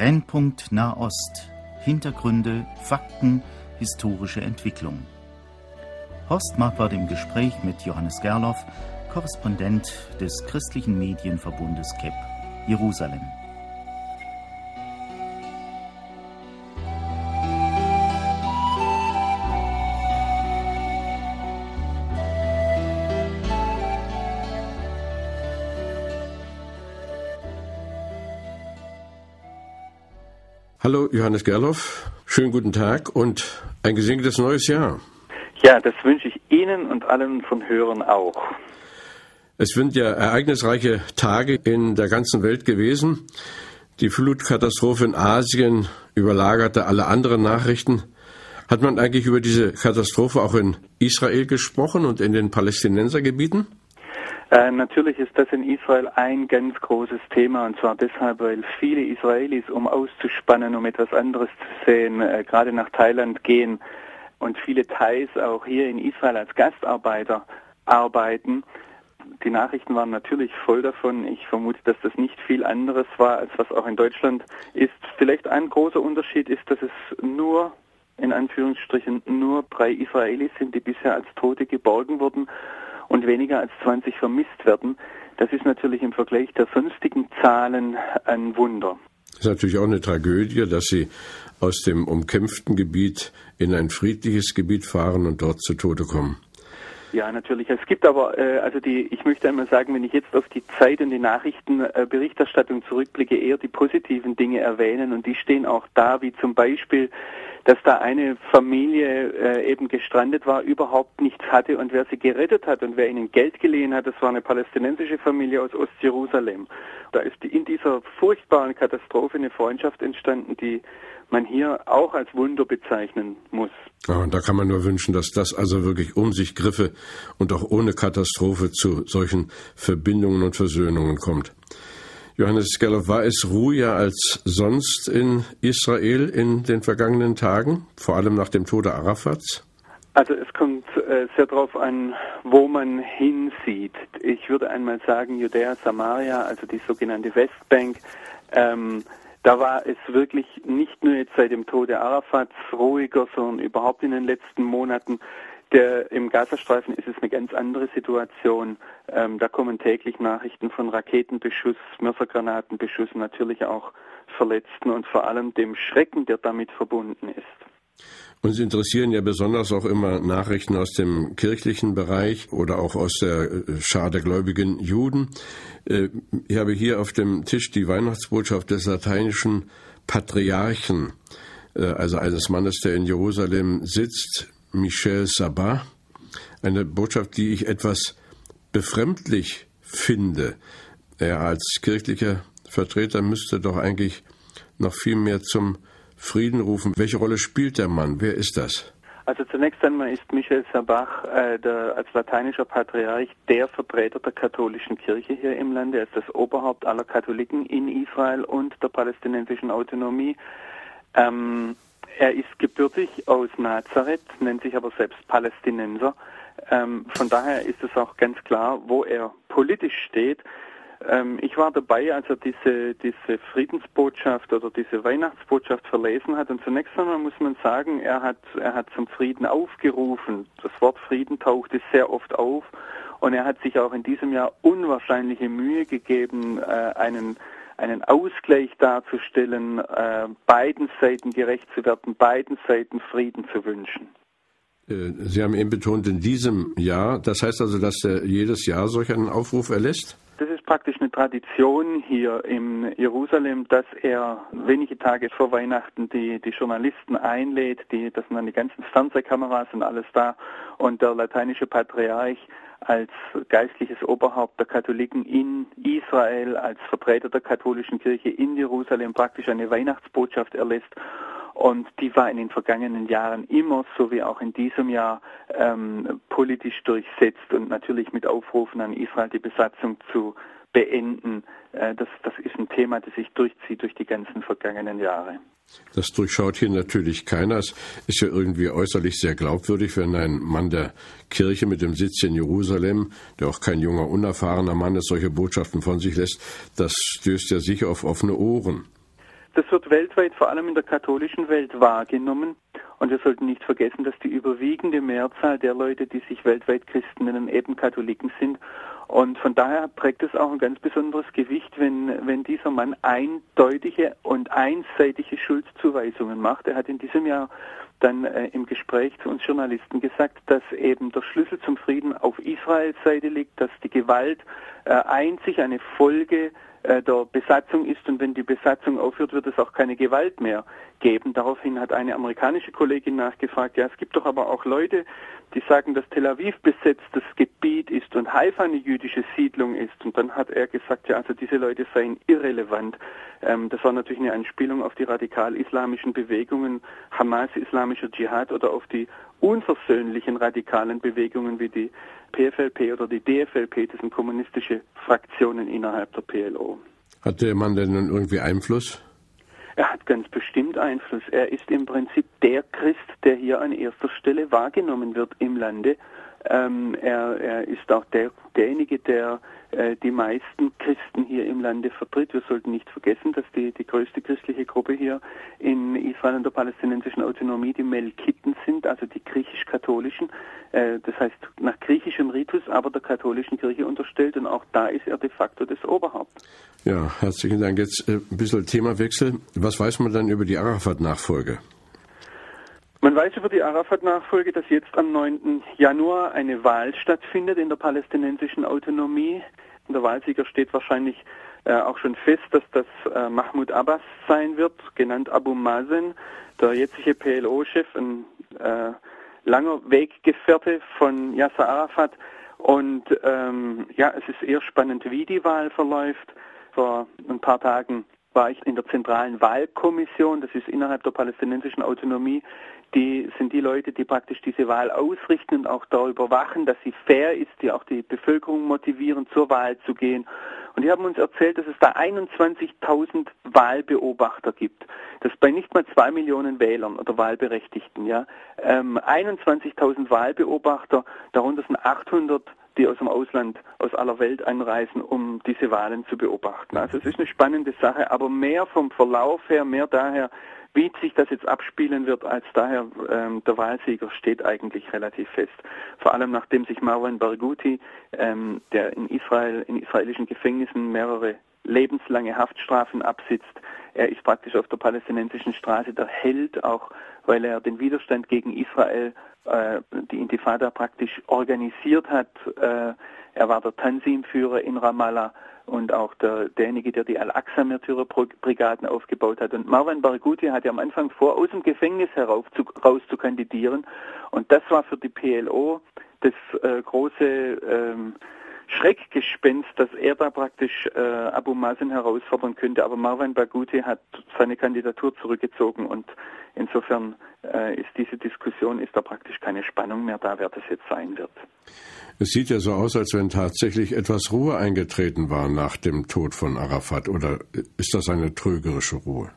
Brennpunkt Nahost. Hintergründe, Fakten, historische Entwicklung. Horst Marquardt im Gespräch mit Johannes Gerloff, Korrespondent des christlichen Medienverbundes KEP, Jerusalem. Johannes Gerloff, schönen guten Tag und ein gesegnetes neues Jahr. Ja, das wünsche ich Ihnen und allen von Hörern auch. Es sind ja ereignisreiche Tage in der ganzen Welt gewesen. Die Flutkatastrophe in Asien überlagerte alle anderen Nachrichten. Hat man eigentlich über diese Katastrophe auch in Israel gesprochen und in den Palästinensergebieten? Äh, natürlich ist das in Israel ein ganz großes Thema und zwar deshalb, weil viele Israelis, um auszuspannen, um etwas anderes zu sehen, äh, gerade nach Thailand gehen und viele Thais auch hier in Israel als Gastarbeiter arbeiten. Die Nachrichten waren natürlich voll davon. Ich vermute, dass das nicht viel anderes war, als was auch in Deutschland ist. Vielleicht ein großer Unterschied ist, dass es nur in Anführungsstrichen nur drei Israelis sind, die bisher als Tote geborgen wurden und weniger als 20 vermisst werden. Das ist natürlich im Vergleich der sonstigen Zahlen ein Wunder. Das ist natürlich auch eine Tragödie, dass Sie aus dem umkämpften Gebiet in ein friedliches Gebiet fahren und dort zu Tode kommen. Ja, natürlich. Es gibt aber, äh, also die, ich möchte einmal sagen, wenn ich jetzt auf die Zeit und die Nachrichtenberichterstattung äh, zurückblicke, eher die positiven Dinge erwähnen und die stehen auch da, wie zum Beispiel dass da eine Familie äh, eben gestrandet war, überhaupt nichts hatte und wer sie gerettet hat und wer ihnen Geld geliehen hat, das war eine palästinensische Familie aus Ostjerusalem. Da ist in dieser furchtbaren Katastrophe eine Freundschaft entstanden, die man hier auch als Wunder bezeichnen muss. Ja, und da kann man nur wünschen, dass das also wirklich um sich griffe und auch ohne Katastrophe zu solchen Verbindungen und Versöhnungen kommt. Johannes Geller, war es ruhiger als sonst in Israel in den vergangenen Tagen, vor allem nach dem Tode Arafats? Also es kommt äh, sehr darauf an, wo man hinsieht. Ich würde einmal sagen, Judäa, Samaria, also die sogenannte Westbank, ähm, da war es wirklich nicht nur jetzt seit dem Tode Arafats ruhiger, sondern überhaupt in den letzten Monaten. Der, Im Gazastreifen ist es eine ganz andere Situation. Ähm, da kommen täglich Nachrichten von Raketenbeschuss, Mörsergranatenbeschuss, natürlich auch Verletzten und vor allem dem Schrecken, der damit verbunden ist. Uns interessieren ja besonders auch immer Nachrichten aus dem kirchlichen Bereich oder auch aus der äh, Schar der gläubigen Juden. Äh, ich habe hier auf dem Tisch die Weihnachtsbotschaft des lateinischen Patriarchen, äh, also eines Mannes, der in Jerusalem sitzt, Michel Sabat, eine Botschaft, die ich etwas befremdlich finde. Er als kirchlicher Vertreter müsste doch eigentlich noch viel mehr zum Frieden rufen. Welche Rolle spielt der Mann? Wer ist das? Also zunächst einmal ist Michel Sabach äh, der, als lateinischer Patriarch der Vertreter der katholischen Kirche hier im Lande. Er ist das Oberhaupt aller Katholiken in Israel und der palästinensischen Autonomie. Ähm, er ist gebürtig aus Nazareth, nennt sich aber selbst Palästinenser. Ähm, von daher ist es auch ganz klar, wo er politisch steht. Ähm, ich war dabei, als er diese, diese Friedensbotschaft oder diese Weihnachtsbotschaft verlesen hat. Und zunächst einmal muss man sagen, er hat, er hat zum Frieden aufgerufen. Das Wort Frieden tauchte sehr oft auf. Und er hat sich auch in diesem Jahr unwahrscheinliche Mühe gegeben, äh, einen einen Ausgleich darzustellen, äh, beiden Seiten gerecht zu werden, beiden Seiten Frieden zu wünschen. Äh, Sie haben eben betont, in diesem Jahr, das heißt also, dass er jedes Jahr solch einen Aufruf erlässt? Das ist praktisch eine Tradition hier in Jerusalem, dass er wenige Tage vor Weihnachten die, die Journalisten einlädt, die, das sind dann die ganzen Fernsehkameras und alles da, und der lateinische Patriarch als geistliches Oberhaupt der Katholiken in Israel, als Vertreter der katholischen Kirche in Jerusalem praktisch eine Weihnachtsbotschaft erlässt. Und die war in den vergangenen Jahren immer, so wie auch in diesem Jahr, ähm, politisch durchsetzt und natürlich mit Aufrufen an Israel, die Besatzung zu beenden. Äh, das, das ist ein Thema, das sich durchzieht durch die ganzen vergangenen Jahre. Das durchschaut hier natürlich keiner. Es ist ja irgendwie äußerlich sehr glaubwürdig, wenn ein Mann der Kirche mit dem Sitz in Jerusalem, der auch kein junger, unerfahrener Mann ist, solche Botschaften von sich lässt. Das stößt ja sicher auf offene Ohren. Das wird weltweit, vor allem in der katholischen Welt, wahrgenommen. Und wir sollten nicht vergessen, dass die überwiegende Mehrzahl der Leute, die sich weltweit Christen nennen, eben Katholiken sind. Und von daher trägt es auch ein ganz besonderes Gewicht, wenn, wenn dieser Mann eindeutige und einseitige Schuldzuweisungen macht. Er hat in diesem Jahr dann äh, im Gespräch zu uns Journalisten gesagt, dass eben der Schlüssel zum Frieden auf Israels Seite liegt, dass die Gewalt äh, einzig eine Folge der Besatzung ist. Und wenn die Besatzung aufhört, wird es auch keine Gewalt mehr geben. Daraufhin hat eine amerikanische Kollegin nachgefragt, ja, es gibt doch aber auch Leute, die sagen, dass Tel Aviv besetztes Gebiet ist und Haifa eine jüdische Siedlung ist. Und dann hat er gesagt, ja, also diese Leute seien irrelevant. Ähm, das war natürlich eine Anspielung auf die radikal-islamischen Bewegungen, Hamas, islamischer Dschihad oder auf die unversöhnlichen radikalen Bewegungen wie die PFLP oder die DFLP, das sind kommunistische Fraktionen innerhalb der PLO. Hat der Mann denn irgendwie Einfluss? Er hat ganz bestimmt Einfluss. Er ist im Prinzip der Christ, der hier an erster Stelle wahrgenommen wird im Lande. Ähm, er, er, ist auch der, derjenige, der äh, die meisten Christen hier im Lande vertritt. Wir sollten nicht vergessen, dass die, die größte christliche Gruppe hier in Israel und der palästinensischen Autonomie die Melkiten sind, also die griechisch-katholischen. Äh, das heißt, nach griechischem Ritus, aber der katholischen Kirche unterstellt und auch da ist er de facto das Oberhaupt. Ja, herzlichen Dank. Jetzt äh, ein bisschen Themawechsel. Was weiß man dann über die Arafat-Nachfolge? Man weiß über die Arafat-Nachfolge, dass jetzt am 9. Januar eine Wahl stattfindet in der palästinensischen Autonomie. Der Wahlsieger steht wahrscheinlich äh, auch schon fest, dass das äh, Mahmoud Abbas sein wird, genannt Abu Mazen, der jetzige PLO-Chef, ein äh, langer Weggefährte von Yasser Arafat. Und ähm, ja, es ist eher spannend, wie die Wahl verläuft. Vor ein paar Tagen war ich in der zentralen Wahlkommission, das ist innerhalb der palästinensischen Autonomie, die sind die Leute, die praktisch diese Wahl ausrichten und auch darüber wachen, dass sie fair ist, die auch die Bevölkerung motivieren, zur Wahl zu gehen. Und die haben uns erzählt, dass es da 21.000 Wahlbeobachter gibt. Das bei nicht mal zwei Millionen Wählern oder Wahlberechtigten, ja. Ähm, 21.000 Wahlbeobachter, darunter sind 800 die aus dem Ausland, aus aller Welt anreisen, um diese Wahlen zu beobachten. Also es ist eine spannende Sache, aber mehr vom Verlauf her, mehr daher, wie sich das jetzt abspielen wird, als daher ähm, der Wahlsieger steht eigentlich relativ fest. Vor allem nachdem sich Marwan Barghouti, ähm, der in Israel, in israelischen Gefängnissen mehrere lebenslange Haftstrafen absitzt, er ist praktisch auf der palästinensischen Straße der Held, auch weil er den Widerstand gegen Israel, äh, die Intifada praktisch organisiert hat. Äh, er war der Tansim-Führer in Ramallah und auch der, derjenige, der die Al-Aqsa-Märtyrer-Brigaden aufgebaut hat. Und Marwan Barghouti hatte am Anfang vor, aus dem Gefängnis heraus zu, raus zu kandidieren. Und das war für die PLO das äh, große ähm, Schreckgespenst, dass er da praktisch äh, Abu Mazen herausfordern könnte. Aber Marwan Barghouti hat seine Kandidatur zurückgezogen und insofern äh, ist diese Diskussion, ist da praktisch keine Spannung mehr da, wer das jetzt sein wird. Es sieht ja so aus, als wenn tatsächlich etwas Ruhe eingetreten war nach dem Tod von Arafat. Oder ist das eine trügerische Ruhe?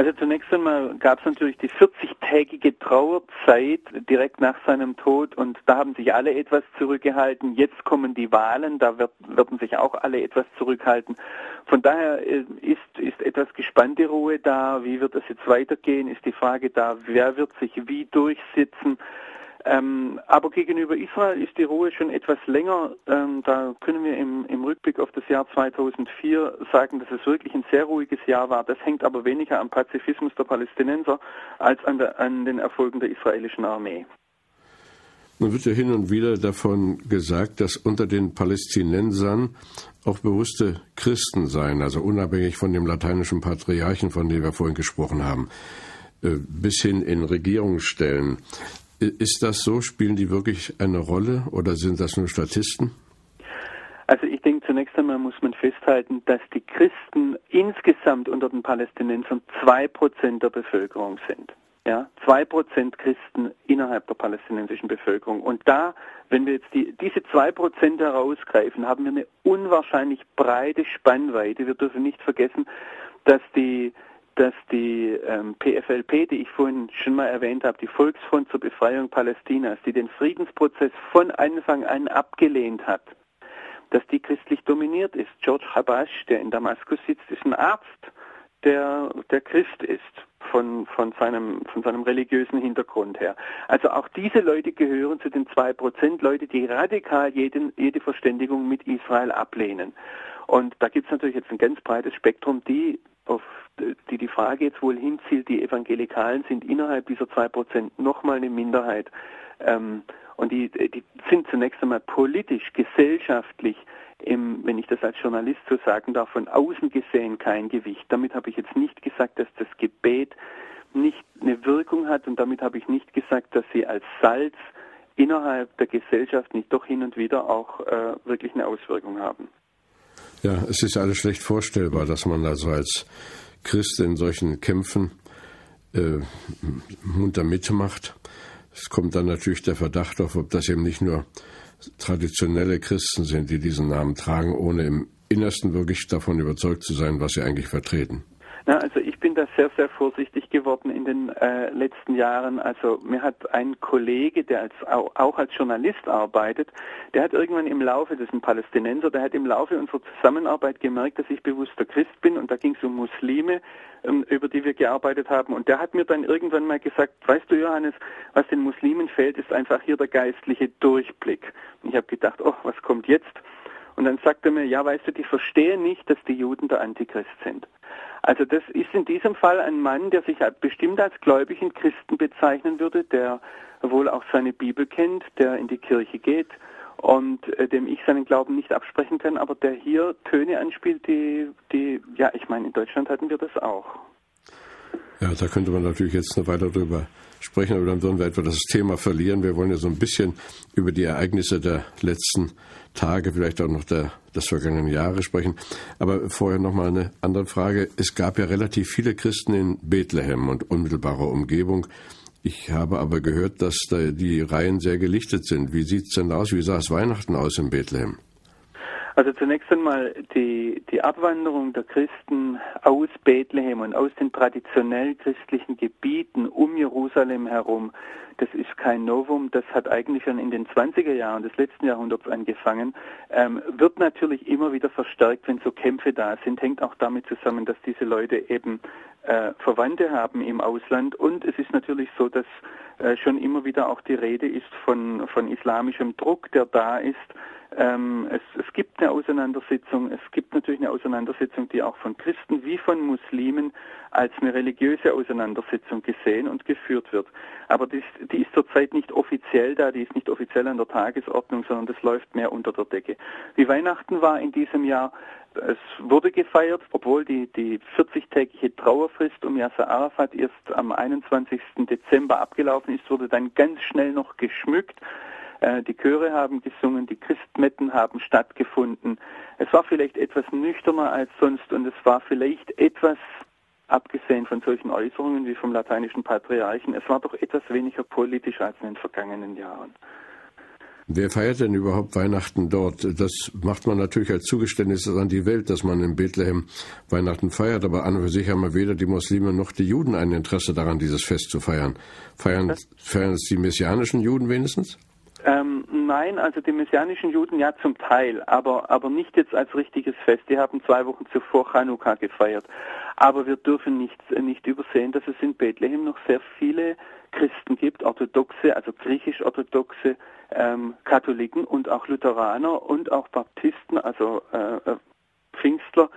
Also zunächst einmal gab es natürlich die 40-tägige Trauerzeit direkt nach seinem Tod und da haben sich alle etwas zurückgehalten. Jetzt kommen die Wahlen, da wird, werden sich auch alle etwas zurückhalten. Von daher äh, ist, ist etwas gespannte Ruhe da. Wie wird es jetzt weitergehen, ist die Frage da. Wer wird sich wie durchsetzen? Ähm, aber gegenüber Israel ist die Ruhe schon etwas länger. Ähm, da können wir im, im, Rückblick auf das Jahr 2004 sagen, dass es wirklich ein sehr ruhiges Jahr war. Das hängt aber weniger am Pazifismus der Palästinenser als an, der, an den Erfolgen der israelischen Armee. Nun wird ja hin und wieder davon gesagt, dass unter den Palästinensern auch bewusste Christen seien, also unabhängig von dem lateinischen Patriarchen, von dem wir vorhin gesprochen haben, äh, bis hin in Regierungsstellen. Ist das so? Spielen die wirklich eine Rolle oder sind das nur Statisten? Also ich denke, zunächst einmal muss man festhalten, dass die Christen insgesamt unter den Palästinensern zwei Prozent der Bevölkerung sind. Ja, zwei Prozent Christen innerhalb der palästinensischen Bevölkerung. Und da, wenn wir jetzt die, diese zwei Prozent herausgreifen, haben wir eine unwahrscheinlich breite Spannweite. Wir dürfen nicht vergessen, dass die dass die ähm, PFLP, die ich vorhin schon mal erwähnt habe, die Volksfront zur Befreiung Palästinas, die den Friedensprozess von Anfang an abgelehnt hat, dass die christlich dominiert ist. George Habash, der in Damaskus sitzt, ist ein Arzt, der, der Christ ist von, von, seinem, von seinem religiösen Hintergrund her. Also auch diese Leute gehören zu den zwei Prozent Leute, die radikal jeden, jede Verständigung mit Israel ablehnen. Und da gibt es natürlich jetzt ein ganz breites Spektrum, die auf die die Frage jetzt wohl hinzielt, die Evangelikalen sind innerhalb dieser zwei Prozent nochmal eine Minderheit. Ähm, und die, die sind zunächst einmal politisch, gesellschaftlich, im, wenn ich das als Journalist so sagen darf, von außen gesehen kein Gewicht. Damit habe ich jetzt nicht gesagt, dass das Gebet nicht eine Wirkung hat und damit habe ich nicht gesagt, dass sie als Salz innerhalb der Gesellschaft nicht doch hin und wieder auch äh, wirklich eine Auswirkung haben. Ja, es ist alles schlecht vorstellbar, dass man also als Christ in solchen Kämpfen äh, munter mitmacht. Es kommt dann natürlich der Verdacht auf, ob das eben nicht nur traditionelle Christen sind, die diesen Namen tragen, ohne im Innersten wirklich davon überzeugt zu sein, was sie eigentlich vertreten. Na, also ich bin da sehr, sehr vorsichtig geworden in den äh, letzten Jahren. Also mir hat ein Kollege, der als, auch, als Journalist arbeitet, der hat irgendwann im Laufe, das ist ein Palästinenser, der hat im Laufe unserer Zusammenarbeit gemerkt, dass ich bewusster Christ bin und da ging es um Muslime, ähm, über die wir gearbeitet haben. Und der hat mir dann irgendwann mal gesagt, weißt du Johannes, was den Muslimen fehlt, ist einfach hier der geistliche Durchblick. Und ich habe gedacht, oh, was kommt jetzt? Und dann sagt er mir, ja, weißt du, die verstehen nicht, dass die Juden der Antichrist sind. Also das ist in diesem Fall ein Mann, der sich bestimmt als gläubigen Christen bezeichnen würde, der wohl auch seine Bibel kennt, der in die Kirche geht und äh, dem ich seinen Glauben nicht absprechen kann, aber der hier Töne anspielt, die, die, ja, ich meine, in Deutschland hatten wir das auch. Ja, da könnte man natürlich jetzt noch weiter drüber sprechen, aber dann würden wir etwa das Thema verlieren. Wir wollen ja so ein bisschen über die Ereignisse der letzten Tage, vielleicht auch noch der, des vergangenen Jahres sprechen. Aber vorher noch mal eine andere Frage. Es gab ja relativ viele Christen in Bethlehem und unmittelbarer Umgebung. Ich habe aber gehört, dass da die Reihen sehr gelichtet sind. Wie sieht es denn aus? Wie sah es Weihnachten aus in Bethlehem? Also zunächst einmal die, die Abwanderung der Christen aus Bethlehem und aus den traditionell christlichen Gebieten um Jerusalem herum, das ist kein Novum, das hat eigentlich schon in den 20er Jahren des letzten Jahrhunderts angefangen, ähm, wird natürlich immer wieder verstärkt, wenn so Kämpfe da sind, hängt auch damit zusammen, dass diese Leute eben äh, Verwandte haben im Ausland. Und es ist natürlich so, dass äh, schon immer wieder auch die Rede ist von, von islamischem Druck, der da ist, ähm, es, es, gibt eine Auseinandersetzung, es gibt natürlich eine Auseinandersetzung, die auch von Christen wie von Muslimen als eine religiöse Auseinandersetzung gesehen und geführt wird. Aber die, die ist zurzeit nicht offiziell da, die ist nicht offiziell an der Tagesordnung, sondern das läuft mehr unter der Decke. Wie Weihnachten war in diesem Jahr, es wurde gefeiert, obwohl die, die 40-tägige Trauerfrist um Yasser Arafat erst am 21. Dezember abgelaufen ist, wurde dann ganz schnell noch geschmückt. Äh, die Chöre haben gesungen, die Christmetten haben stattgefunden. Es war vielleicht etwas nüchterner als sonst und es war vielleicht etwas, abgesehen von solchen Äußerungen wie vom lateinischen Patriarchen, es war doch etwas weniger politisch als in den vergangenen Jahren. Wer feiert denn überhaupt Weihnachten dort? Das macht man natürlich als Zugeständnis an die Welt, dass man in Bethlehem Weihnachten feiert, aber an und für sich haben weder die Muslime noch die Juden ein Interesse daran, dieses Fest zu feiern. Feiern, feiern es die messianischen Juden wenigstens? Ähm, nein, also die messianischen Juden ja zum Teil, aber, aber nicht jetzt als richtiges Fest. Die haben zwei Wochen zuvor Chanukka gefeiert. Aber wir dürfen nicht, nicht übersehen, dass es in Bethlehem noch sehr viele Christen gibt, orthodoxe, also griechisch-orthodoxe ähm, Katholiken und auch Lutheraner und auch Baptisten, also äh, äh Pfingstler,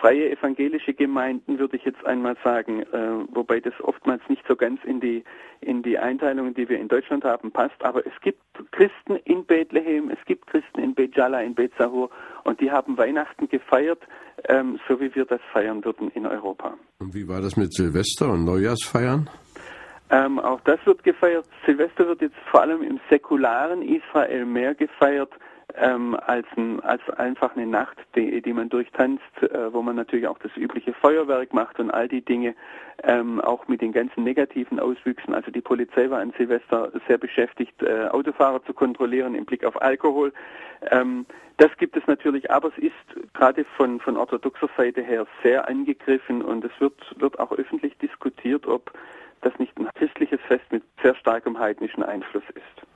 freie evangelische Gemeinden, würde ich jetzt einmal sagen, äh, wobei das oftmals nicht so ganz in die, in die Einteilungen, die wir in Deutschland haben, passt. Aber es gibt Christen in Bethlehem, es gibt Christen in Bet Jala, in Bet Sahur und die haben Weihnachten gefeiert, ähm, so wie wir das feiern würden in Europa. Und wie war das mit Silvester und Neujahrsfeiern? Ähm, auch das wird gefeiert. Silvester wird jetzt vor allem im säkularen Israel mehr gefeiert ähm, als, ein, als einfach eine Nacht, die, die man durchtanzt, äh, wo man natürlich auch das übliche Feuerwerk macht und all die Dinge, ähm, auch mit den ganzen negativen Auswüchsen. Also die Polizei war an Silvester sehr beschäftigt, äh, Autofahrer zu kontrollieren im Blick auf Alkohol. Ähm, das gibt es natürlich, aber es ist gerade von, von orthodoxer Seite her sehr angegriffen und es wird, wird auch öffentlich diskutiert, ob das nicht ein christliches Fest mit sehr starkem heidnischen Einfluss ist.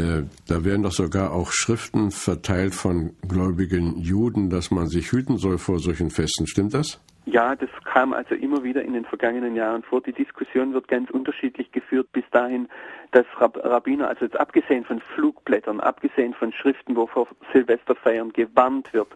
Äh, da werden doch sogar auch Schriften verteilt von gläubigen Juden, dass man sich hüten soll vor solchen Festen. Stimmt das? Ja, das kam also immer wieder in den vergangenen Jahren vor. Die Diskussion wird ganz unterschiedlich geführt bis dahin, dass Rabbiner, also jetzt abgesehen von Flugblättern, abgesehen von Schriften, wo vor Silvesterfeiern gewarnt wird,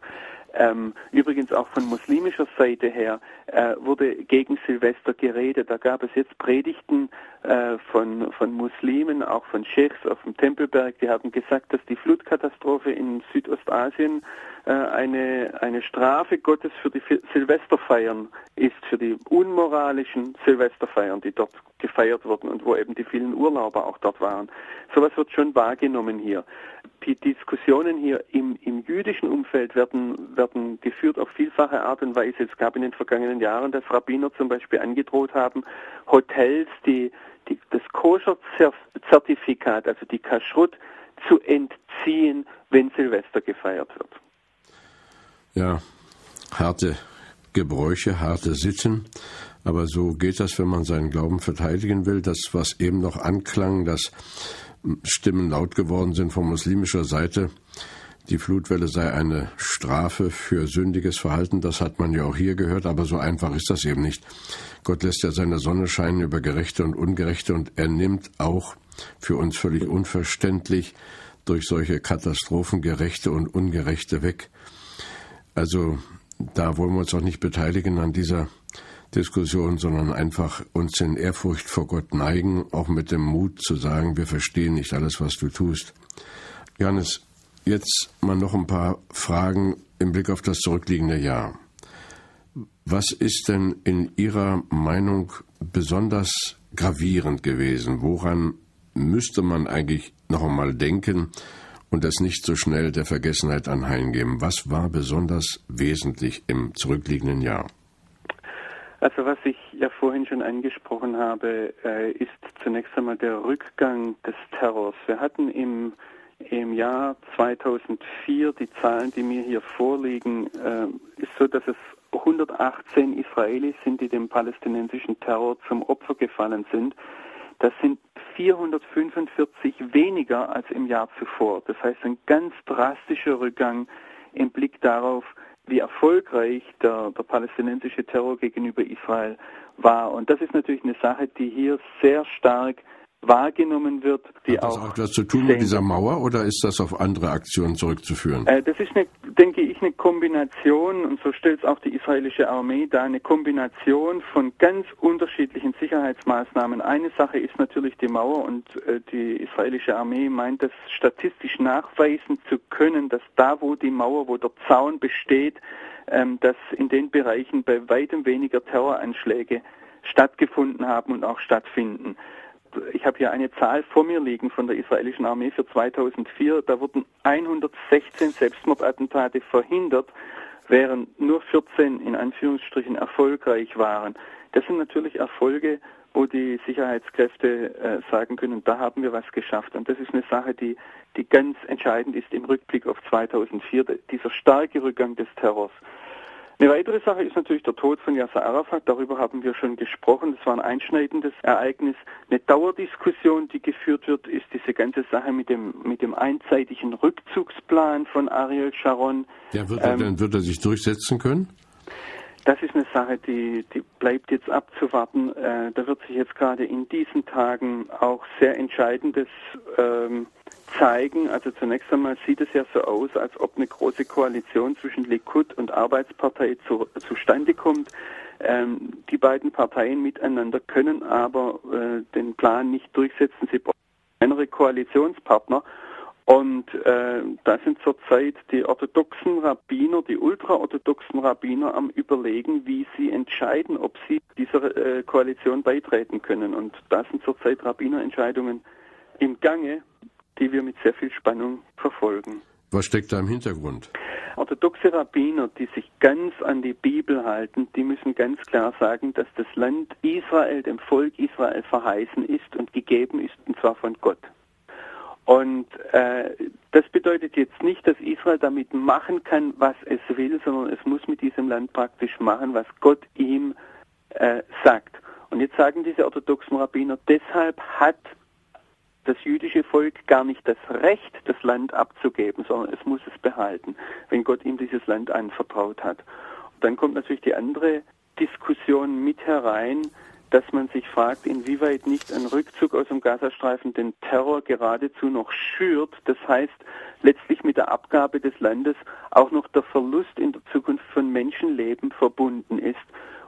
ähm, übrigens auch von muslimischer Seite her äh, wurde gegen Silvester geredet. Da gab es jetzt Predigten äh, von, von Muslimen, auch von Scheichs auf dem Tempelberg, die haben gesagt, dass die Flutkatastrophe in Südostasien eine, eine Strafe Gottes für die Silvesterfeiern ist, für die unmoralischen Silvesterfeiern, die dort gefeiert wurden und wo eben die vielen Urlauber auch dort waren. Sowas wird schon wahrgenommen hier. Die Diskussionen hier im, im jüdischen Umfeld werden, werden geführt auf vielfache Art und Weise. Es gab in den vergangenen Jahren, dass Rabbiner zum Beispiel angedroht haben, Hotels, die, die das Koscher-Zertifikat, also die Kashrut, zu entziehen, wenn Silvester gefeiert wird. Ja, harte Gebräuche, harte Sitten. Aber so geht das, wenn man seinen Glauben verteidigen will. Das, was eben noch anklang, dass Stimmen laut geworden sind von muslimischer Seite, die Flutwelle sei eine Strafe für sündiges Verhalten, das hat man ja auch hier gehört, aber so einfach ist das eben nicht. Gott lässt ja seine Sonne scheinen über Gerechte und Ungerechte und er nimmt auch für uns völlig unverständlich durch solche Katastrophen Gerechte und Ungerechte weg. Also da wollen wir uns auch nicht beteiligen an dieser Diskussion, sondern einfach uns in Ehrfurcht vor Gott neigen, auch mit dem Mut zu sagen, wir verstehen nicht alles, was du tust. Johannes, jetzt mal noch ein paar Fragen im Blick auf das zurückliegende Jahr. Was ist denn in Ihrer Meinung besonders gravierend gewesen? Woran müsste man eigentlich noch einmal denken und das nicht so schnell der Vergessenheit anheimgeben? Was war besonders wesentlich im zurückliegenden Jahr? Also was ich ja vorhin schon angesprochen habe, äh, ist zunächst einmal der Rückgang des Terrors. Wir hatten im, im Jahr 2004, die Zahlen, die mir hier vorliegen, äh, ist so, dass es 118 Israelis sind, die dem palästinensischen Terror zum Opfer gefallen sind. Das sind 445 weniger als im Jahr zuvor. Das heißt ein ganz drastischer Rückgang im Blick darauf, wie erfolgreich der, der palästinensische Terror gegenüber Israel war. Und das ist natürlich eine Sache, die hier sehr stark wahrgenommen wird. Die Hat das auch etwas zu tun mit dieser Mauer oder ist das auf andere Aktionen zurückzuführen? Äh, das ist, eine, denke ich, eine Kombination, und so stellt es auch die israelische Armee dar, eine Kombination von ganz unterschiedlichen Sicherheitsmaßnahmen. Eine Sache ist natürlich die Mauer und äh, die israelische Armee meint das statistisch nachweisen zu können, dass da, wo die Mauer, wo der Zaun besteht, ähm, dass in den Bereichen bei weitem weniger Terroranschläge stattgefunden haben und auch stattfinden ich habe hier eine Zahl vor mir liegen von der israelischen Armee für 2004. Da wurden 116 Selbstmordattentate verhindert, während nur 14 in Anführungsstrichen erfolgreich waren. Das sind natürlich Erfolge, wo die Sicherheitskräfte äh, sagen können, da haben wir was geschafft. Und das ist eine Sache, die, die ganz entscheidend ist im Rückblick auf 2004, dieser starke Rückgang des Terrors. Eine weitere Sache ist natürlich der Tod von Yasser Arafat. Darüber haben wir schon gesprochen. Das war ein einschneidendes Ereignis. Eine Dauerdiskussion, die geführt wird, ist diese ganze Sache mit dem, mit dem einseitigen Rückzugsplan von Ariel Sharon. Ja, wird er, ähm, denn, wird er sich durchsetzen können? Das ist eine Sache, die, die bleibt jetzt abzuwarten. Äh, da wird sich jetzt gerade in diesen Tagen auch sehr Entscheidendes ähm, zeigen. Also zunächst einmal sieht es ja so aus, als ob eine große Koalition zwischen Likud und Arbeitspartei zu, zustande kommt. Ähm, die beiden Parteien miteinander können aber äh, den Plan nicht durchsetzen. Sie brauchen andere Koalitionspartner. Und äh, da sind zurzeit die orthodoxen Rabbiner, die ultraorthodoxen Rabbiner am Überlegen, wie sie entscheiden, ob sie dieser äh, Koalition beitreten können. Und da sind zurzeit Rabbinerentscheidungen im Gange die wir mit sehr viel Spannung verfolgen. Was steckt da im Hintergrund? Orthodoxe Rabbiner, die sich ganz an die Bibel halten, die müssen ganz klar sagen, dass das Land Israel dem Volk Israel verheißen ist und gegeben ist, und zwar von Gott. Und äh, das bedeutet jetzt nicht, dass Israel damit machen kann, was es will, sondern es muss mit diesem Land praktisch machen, was Gott ihm äh, sagt. Und jetzt sagen diese orthodoxen Rabbiner, deshalb hat das jüdische Volk gar nicht das Recht, das Land abzugeben, sondern es muss es behalten, wenn Gott ihm dieses Land anvertraut hat. Und dann kommt natürlich die andere Diskussion mit herein, dass man sich fragt, inwieweit nicht ein Rückzug aus dem Gazastreifen den Terror geradezu noch schürt. Das heißt, letztlich mit der Abgabe des Landes auch noch der Verlust in der Zukunft von Menschenleben verbunden ist.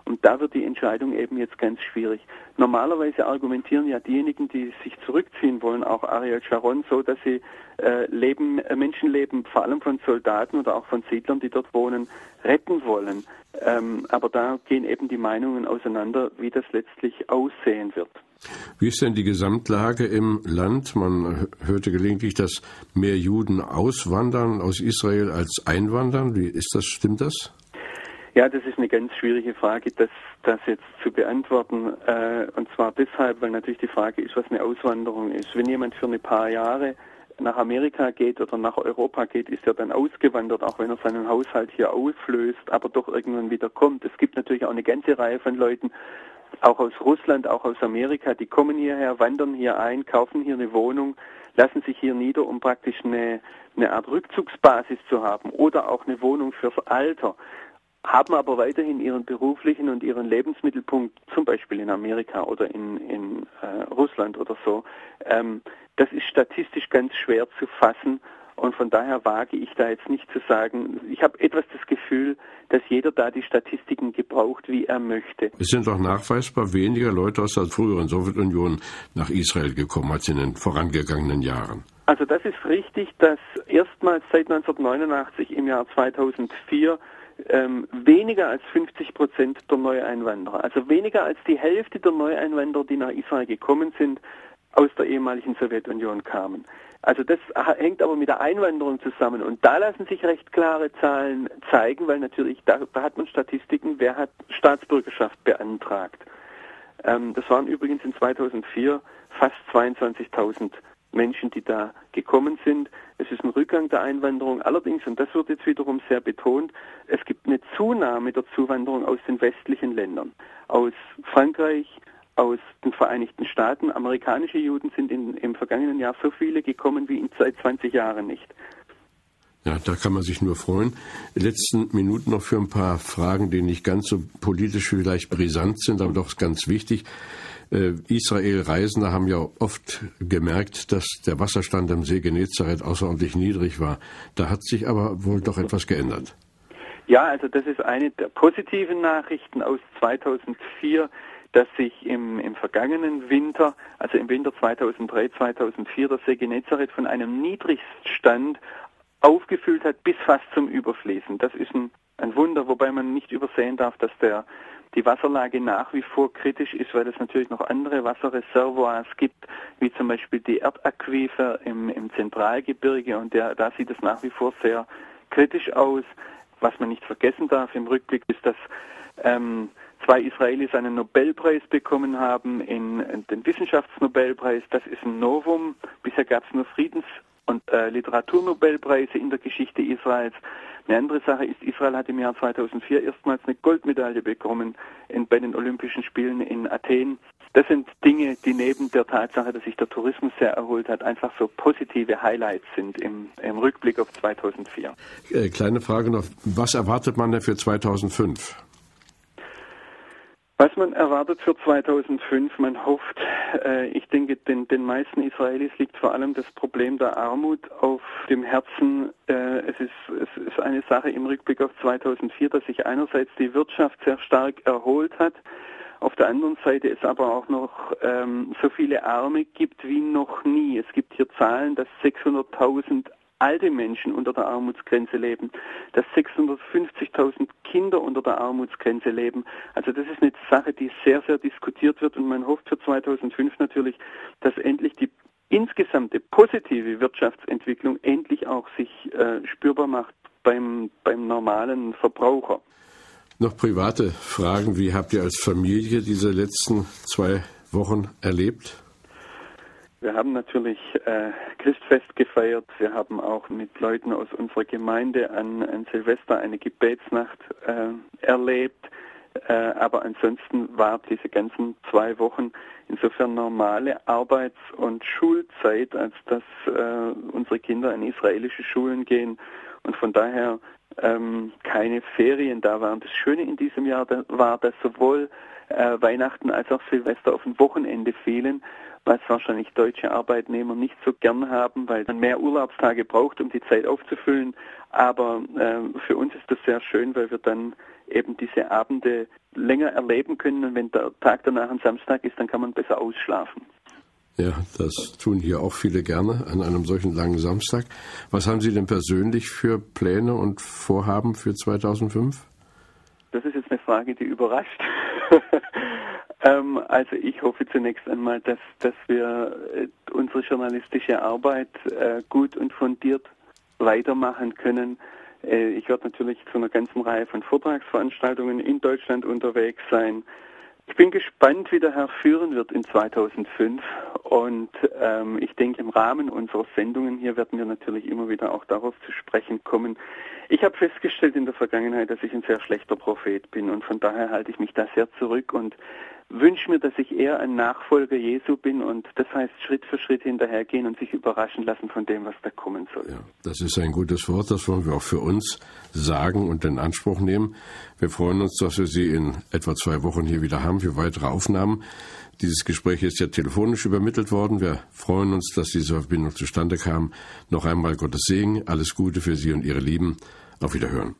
Und da wird die Entscheidung eben jetzt ganz schwierig. Normalerweise argumentieren ja diejenigen, die sich zurückziehen wollen, auch Ariel Sharon, so, dass sie äh, Leben, äh, Menschenleben, vor allem von Soldaten oder auch von Siedlern, die dort wohnen, retten wollen. Ähm, aber da gehen eben die Meinungen auseinander, wie das letztlich aussehen wird. Wie ist denn die Gesamtlage im Land? Man hörte gelegentlich, dass mehr Juden auswandern aus Israel als einwandern. Wie ist das? Stimmt das? Ja, das ist eine ganz schwierige Frage, das, das jetzt zu beantworten. Äh, und zwar deshalb, weil natürlich die Frage ist, was eine Auswanderung ist. Wenn jemand für ein paar Jahre nach Amerika geht oder nach Europa geht, ist er dann ausgewandert, auch wenn er seinen Haushalt hier auflöst, aber doch irgendwann wieder kommt. Es gibt natürlich auch eine ganze Reihe von Leuten, auch aus Russland, auch aus Amerika, die kommen hierher, wandern hier ein, kaufen hier eine Wohnung, lassen sich hier nieder, um praktisch eine, eine Art Rückzugsbasis zu haben oder auch eine Wohnung fürs Alter haben aber weiterhin ihren beruflichen und ihren Lebensmittelpunkt, zum Beispiel in Amerika oder in, in äh, Russland oder so. Ähm, das ist statistisch ganz schwer zu fassen und von daher wage ich da jetzt nicht zu sagen. Ich habe etwas das Gefühl, dass jeder da die Statistiken gebraucht, wie er möchte. Es sind doch nachweisbar weniger Leute aus der früheren Sowjetunion nach Israel gekommen als in den vorangegangenen Jahren. Also das ist richtig, dass erstmals seit 1989 im Jahr 2004 ähm, weniger als 50 Prozent der Neueinwanderer, also weniger als die Hälfte der Neueinwanderer, die nach Israel gekommen sind, aus der ehemaligen Sowjetunion kamen. Also das hängt aber mit der Einwanderung zusammen und da lassen sich recht klare Zahlen zeigen, weil natürlich da, da hat man Statistiken, wer hat Staatsbürgerschaft beantragt. Ähm, das waren übrigens in 2004 fast 22.000 Menschen, die da gekommen sind. Es ist ein Rückgang der Einwanderung. Allerdings, und das wird jetzt wiederum sehr betont, es gibt eine Zunahme der Zuwanderung aus den westlichen Ländern, aus Frankreich, aus den Vereinigten Staaten. Amerikanische Juden sind in, im vergangenen Jahr so viele gekommen wie in seit 20 Jahren nicht. Ja, da kann man sich nur freuen. Letzten Minuten noch für ein paar Fragen, die nicht ganz so politisch vielleicht brisant sind, aber doch ganz wichtig. Äh, Israel-Reisende haben ja oft gemerkt, dass der Wasserstand am See Genezareth außerordentlich niedrig war. Da hat sich aber wohl doch etwas geändert. Ja, also das ist eine der positiven Nachrichten aus 2004 dass sich im, im vergangenen Winter, also im Winter 2003, 2004, der See Genezareth von einem Niedrigstand aufgefüllt hat bis fast zum Überfließen. Das ist ein, ein Wunder, wobei man nicht übersehen darf, dass der die Wasserlage nach wie vor kritisch ist, weil es natürlich noch andere Wasserreservoirs gibt, wie zum Beispiel die Erdaquifer im, im Zentralgebirge und der, da sieht es nach wie vor sehr kritisch aus. Was man nicht vergessen darf im Rückblick ist, dass ähm, zwei Israelis einen Nobelpreis bekommen haben, in, in den Wissenschaftsnobelpreis. Das ist ein Novum. Bisher gab es nur Friedens- und äh, Literaturnobelpreise in der Geschichte Israels. Eine andere Sache ist, Israel hat im Jahr 2004 erstmals eine Goldmedaille bekommen in, bei den Olympischen Spielen in Athen. Das sind Dinge, die neben der Tatsache, dass sich der Tourismus sehr erholt hat, einfach so positive Highlights sind im, im Rückblick auf 2004. Äh, kleine Frage noch, was erwartet man denn für 2005? Was man erwartet für 2005, man hofft, äh, ich denke, den, den meisten Israelis liegt vor allem das Problem der Armut auf dem Herzen. Äh, es, ist, es ist eine Sache im Rückblick auf 2004, dass sich einerseits die Wirtschaft sehr stark erholt hat, auf der anderen Seite es aber auch noch ähm, so viele Arme gibt wie noch nie. Es gibt hier Zahlen, dass 600.000 alte Menschen unter der Armutsgrenze leben, dass 650.000 Kinder unter der Armutsgrenze leben. Also das ist eine Sache, die sehr, sehr diskutiert wird und man hofft für 2005 natürlich, dass endlich die insgesamte positive Wirtschaftsentwicklung endlich auch sich äh, spürbar macht beim, beim normalen Verbraucher. Noch private Fragen. Wie habt ihr als Familie diese letzten zwei Wochen erlebt? Wir haben natürlich äh, Christfest gefeiert. Wir haben auch mit Leuten aus unserer Gemeinde an, an Silvester eine Gebetsnacht äh, erlebt. Äh, aber ansonsten war diese ganzen zwei Wochen insofern normale Arbeits- und Schulzeit, als dass äh, unsere Kinder in israelische Schulen gehen. Und von daher ähm, keine Ferien da waren. Das Schöne in diesem Jahr war, dass sowohl äh, Weihnachten als auch Silvester auf ein Wochenende fielen, was wahrscheinlich deutsche Arbeitnehmer nicht so gern haben, weil man mehr Urlaubstage braucht, um die Zeit aufzufüllen. Aber äh, für uns ist das sehr schön, weil wir dann eben diese Abende länger erleben können und wenn der Tag danach ein Samstag ist, dann kann man besser ausschlafen. Ja, das tun hier auch viele gerne an einem solchen langen Samstag. Was haben Sie denn persönlich für Pläne und Vorhaben für 2005? Das ist jetzt eine Frage, die überrascht. ähm, also ich hoffe zunächst einmal, dass, dass wir äh, unsere journalistische Arbeit äh, gut und fundiert weitermachen können. Äh, ich werde natürlich zu einer ganzen Reihe von Vortragsveranstaltungen in Deutschland unterwegs sein. Ich bin gespannt, wie der Herr führen wird in 2005 und ähm, ich denke, im Rahmen unserer Sendungen hier werden wir natürlich immer wieder auch darauf zu sprechen kommen. Ich habe festgestellt in der Vergangenheit, dass ich ein sehr schlechter Prophet bin und von daher halte ich mich da sehr zurück und wünsche mir, dass ich eher ein Nachfolger Jesu bin und das heißt Schritt für Schritt hinterhergehen und sich überraschen lassen von dem, was da kommen soll. Ja, das ist ein gutes Wort, das wollen wir auch für uns sagen und in Anspruch nehmen. Wir freuen uns, dass wir Sie in etwa zwei Wochen hier wieder haben für weitere Aufnahmen. Dieses Gespräch ist ja telefonisch übermittelt worden. Wir freuen uns, dass diese Verbindung zustande kam. Noch einmal Gottes Segen, alles Gute für Sie und Ihre Lieben. Auf Wiederhören.